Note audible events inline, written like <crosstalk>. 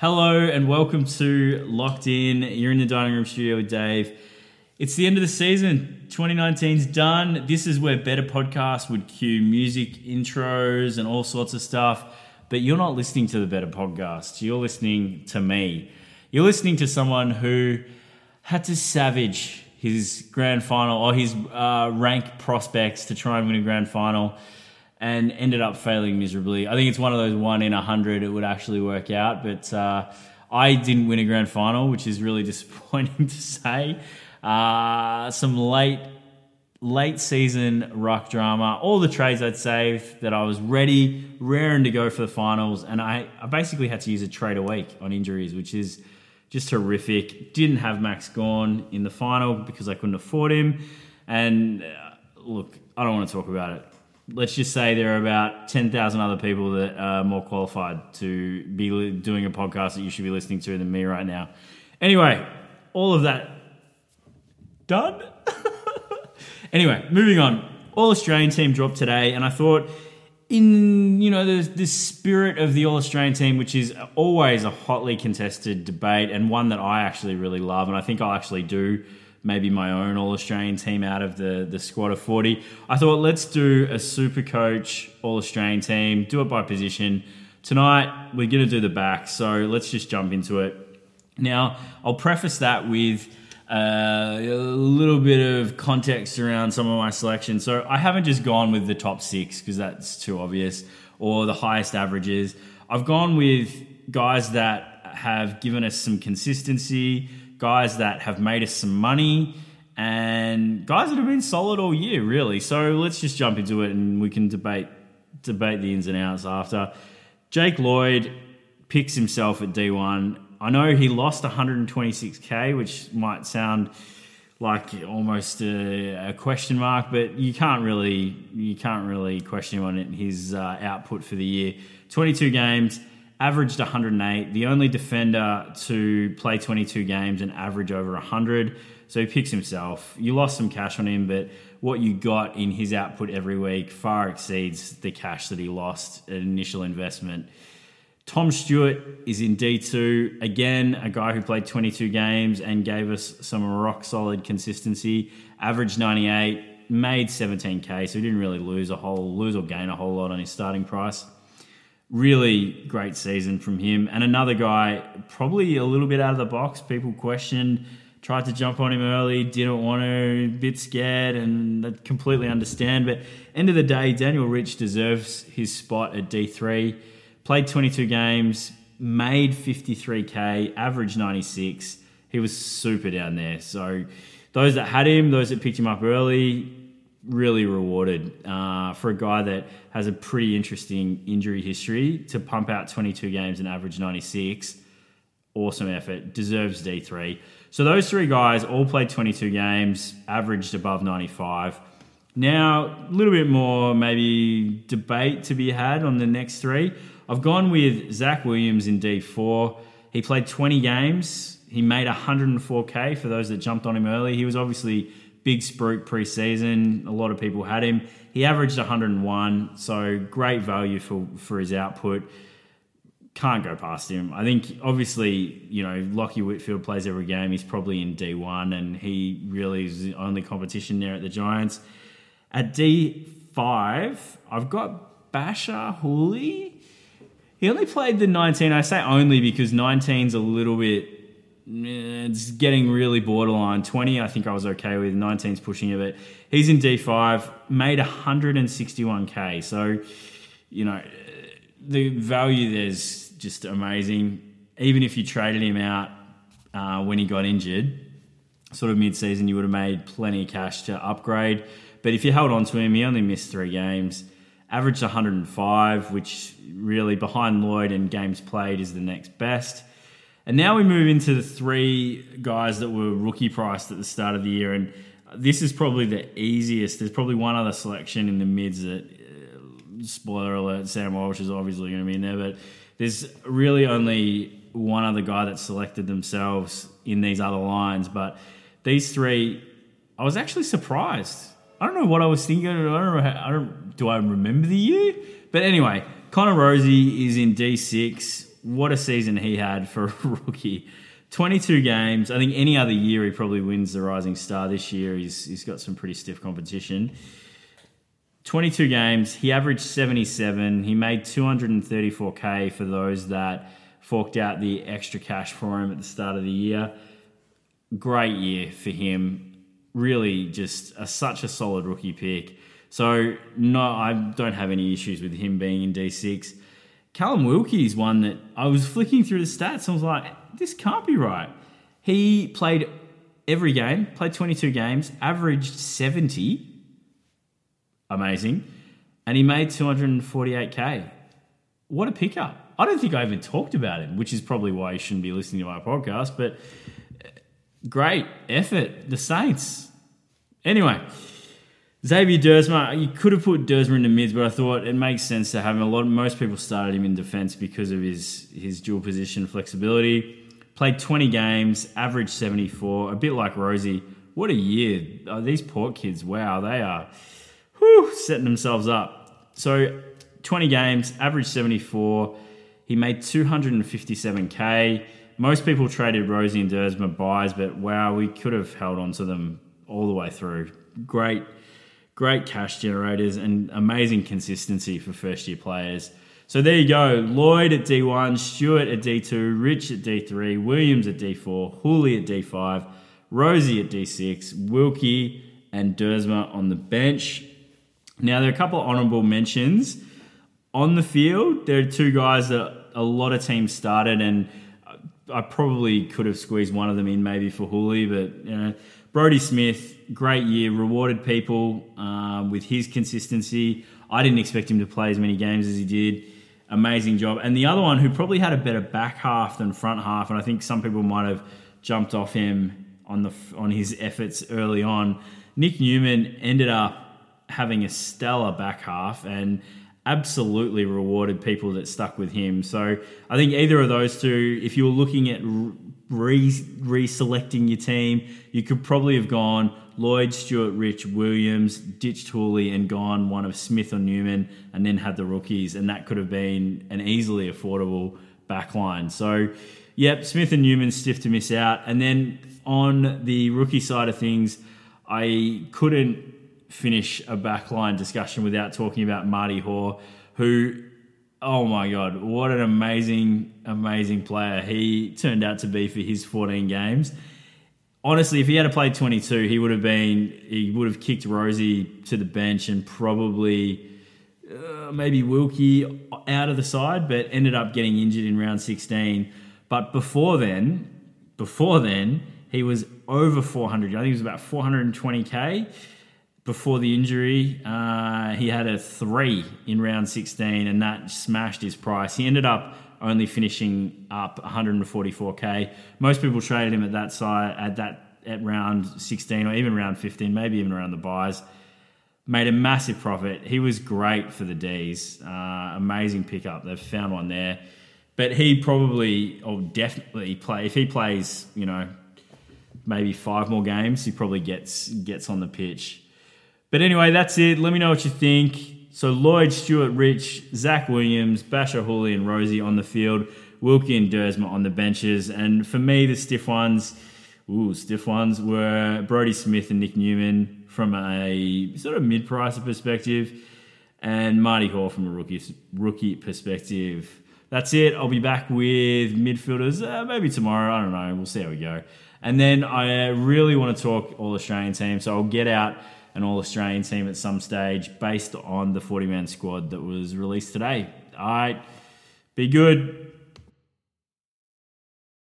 Hello and welcome to Locked In. You're in the dining room studio with Dave. It's the end of the season. 2019's done. This is where better podcasts would cue music intros and all sorts of stuff. But you're not listening to the better podcast. You're listening to me. You're listening to someone who had to savage his grand final or his uh, rank prospects to try and win a grand final and ended up failing miserably. I think it's one of those one in a hundred it would actually work out, but uh, I didn't win a grand final, which is really <laughs> disappointing to say. Uh, some late late season ruck drama, all the trades I'd saved that I was ready, raring to go for the finals, and I, I basically had to use a trade a week on injuries, which is just horrific. Didn't have Max Gawn in the final because I couldn't afford him, and uh, look, I don't want to talk about it let's just say there are about 10,000 other people that are more qualified to be li- doing a podcast that you should be listening to than me right now. Anyway, all of that done. <laughs> anyway, moving on. All Australian team dropped today, and I thought, in you know the the spirit of the All Australian team, which is always a hotly contested debate and one that I actually really love, and I think I'll actually do maybe my own All Australian team out of the, the squad of 40. I thought let's do a super coach All Australian team, do it by position. Tonight, we're going to do the back, so let's just jump into it. Now, I'll preface that with uh, a little bit of context around some of my selections. So I haven't just gone with the top six because that's too obvious or the highest averages. I've gone with guys that have given us some consistency, guys that have made us some money, and guys that have been solid all year, really. So let's just jump into it, and we can debate debate the ins and outs after. Jake Lloyd picks himself at D1. I know he lost 126k, which might sound like almost a, a, question mark, but you can't really you can't really question him on his uh, output for the year. 22 games, averaged 108, the only defender to play 22 games and average over 100. So he picks himself. You lost some cash on him, but what you got in his output every week far exceeds the cash that he lost at initial investment. Tom Stewart is in D2. Again, a guy who played 22 games and gave us some rock solid consistency. Averaged 98, made 17k, so he didn't really lose a whole lose or gain a whole lot on his starting price really great season from him. And another guy, probably a little bit out of the box. People questioned, tried to jump on him early, didn't want to, bit scared, and completely understand. But end of the day, Daniel Rich deserves his spot at D3. Played 22 games, made 53k, average 96. He was super down there. So those that had him, those that picked him up early, really rewarded uh, for a guy that has a pretty interesting injury history to pump out 22 games and average 96. Awesome effort, deserves D3. So those three guys all played 22 games, averaged above 95. Now, a little bit more maybe debate to be had on the next three. I've gone with Zach Williams in D4. He played 20 games. He made 104k for those that jumped on him early. He was obviously big spruik preseason. A lot of people had him. He averaged 101, so great value for, for his output. Can't go past him. I think, obviously, you know, Lachie Whitfield plays every game. He's probably in D1, and he really is the only competition there at the Giants. At D5, I've got Bachar Houli. He only played the 19. I say only because 19's a little bit it's getting really borderline. 20, I think I was okay with. 19's pushing it, he's in D5, made 161k. So, you know, the value there's just amazing. Even if you traded him out uh, when he got injured, sort of mid season, you would have made plenty of cash to upgrade. But if you held on to him, he only missed three games, averaged 105, which really behind Lloyd and games played is the next best. And now we move into the three guys that were rookie priced at the start of the year. And this is probably the easiest. There's probably one other selection in the mids that, uh, spoiler alert, Sam Walsh is obviously going to be in there. But there's really only one other guy that selected themselves in these other lines. But these three, I was actually surprised. I don't know what I was thinking. I don't. How, I don't. Do I remember the year? But anyway, Connor Rozee is in D6 what a season he had for a <laughs> rookie. 22 games. I think any other year he probably wins the Rising Star. This year he's, he's got some pretty stiff competition. 22 games. He averaged 77. He made 234k for those that forked out the extra cash for him at the start of the year. Great year for him. Really, just a, such a solid rookie pick. So no, I don't have any issues with him being in D6. Callum is one that I was flicking through the stats and I was like, this can't be right. He played every game, played 22 games, averaged 70. Amazing. And he made 248k. What a pickup. I don't think I even talked about him, which is probably why you shouldn't be listening to my podcast, but uh, great effort. The Saints. Anyway, Xavier Duursma, you could have put Duursma in the mids, but I thought it makes sense to have him. A lot, most people started him in defence because of his his dual position flexibility. Played 20 games, averaged 74, a bit like Rozee. What a year! Oh, these Port kids, wow, they are whew, setting themselves up. So 20 games, averaged 74. He made 257k. Most people traded Rozee and Duursma byes, but wow, we could have held on to them all the way through. Great great cash generators, and amazing consistency for first year players. So there you go. Lloyd at D1, Stewart at D2, Rich at D3, Williams at D4, Houli at D5, Rozee at D6, Wilkie and Duursma on the bench. Now, there are a couple of honourable mentions. On the field, there are two guys that a lot of teams started, and I probably could have squeezed one of them in maybe for Houli, but you know, Brodie Smith, great year, rewarded people um, with his consistency. I didn't expect him to play as many games as he did. Amazing job. And the other one who probably had a better back half than front half, and I think some people might have jumped off him on the on his efforts early on. Nick Newman ended up having a stellar back half and absolutely rewarded people that stuck with him. So I think either of those two, if you were looking at re reselecting your team, you could probably have gone Lloyd, Stewart, Rich, Williams, ditched Houli, and gone one of Smith or Newman, and then had the rookies, and that could have been an easily affordable backline. So, yep, Smith and Newman stiff to miss out. And then on the rookie side of things, I couldn't finish a backline discussion without talking about Marty Hore, who Oh my god, what an amazing, amazing player he turned out to be for his 14 games. Honestly, if he had played 22, he would have been he would have kicked Rozee to the bench and probably uh, maybe Wilkie out of the side, but ended up getting injured in round 16. But before then, before then, he was over 400. I think he was about 420k before the injury. Uh, he had a three in round 16, and that smashed his price. He ended up only finishing up 144k. Most people traded him at that side at that at round 16 or even round 15, maybe even around the byes. Made a massive profit. He was great for the D's. Uh, amazing pickup. They've found one there. But he probably, or definitely play if he plays, you know, maybe five more games, he probably gets gets on the pitch. But anyway, that's it. Let me know what you think. So Lloyd, Stewart, Rich, Zach Williams, Bachar Houli, and Rozee on the field. Wilkie and Duursma on the benches. And for me, the stiff ones, ooh, stiff ones were Brodie Smith and Nick Newman from a sort of mid-price perspective, and Marty Hore from a rookie rookie perspective. That's it. I'll be back with midfielders uh, maybe tomorrow. I don't know. We'll see how we go. And then I really want to talk all Australian team, so I'll get out an All Australian team at some stage based on the 40 man squad that was released today. All right, be good.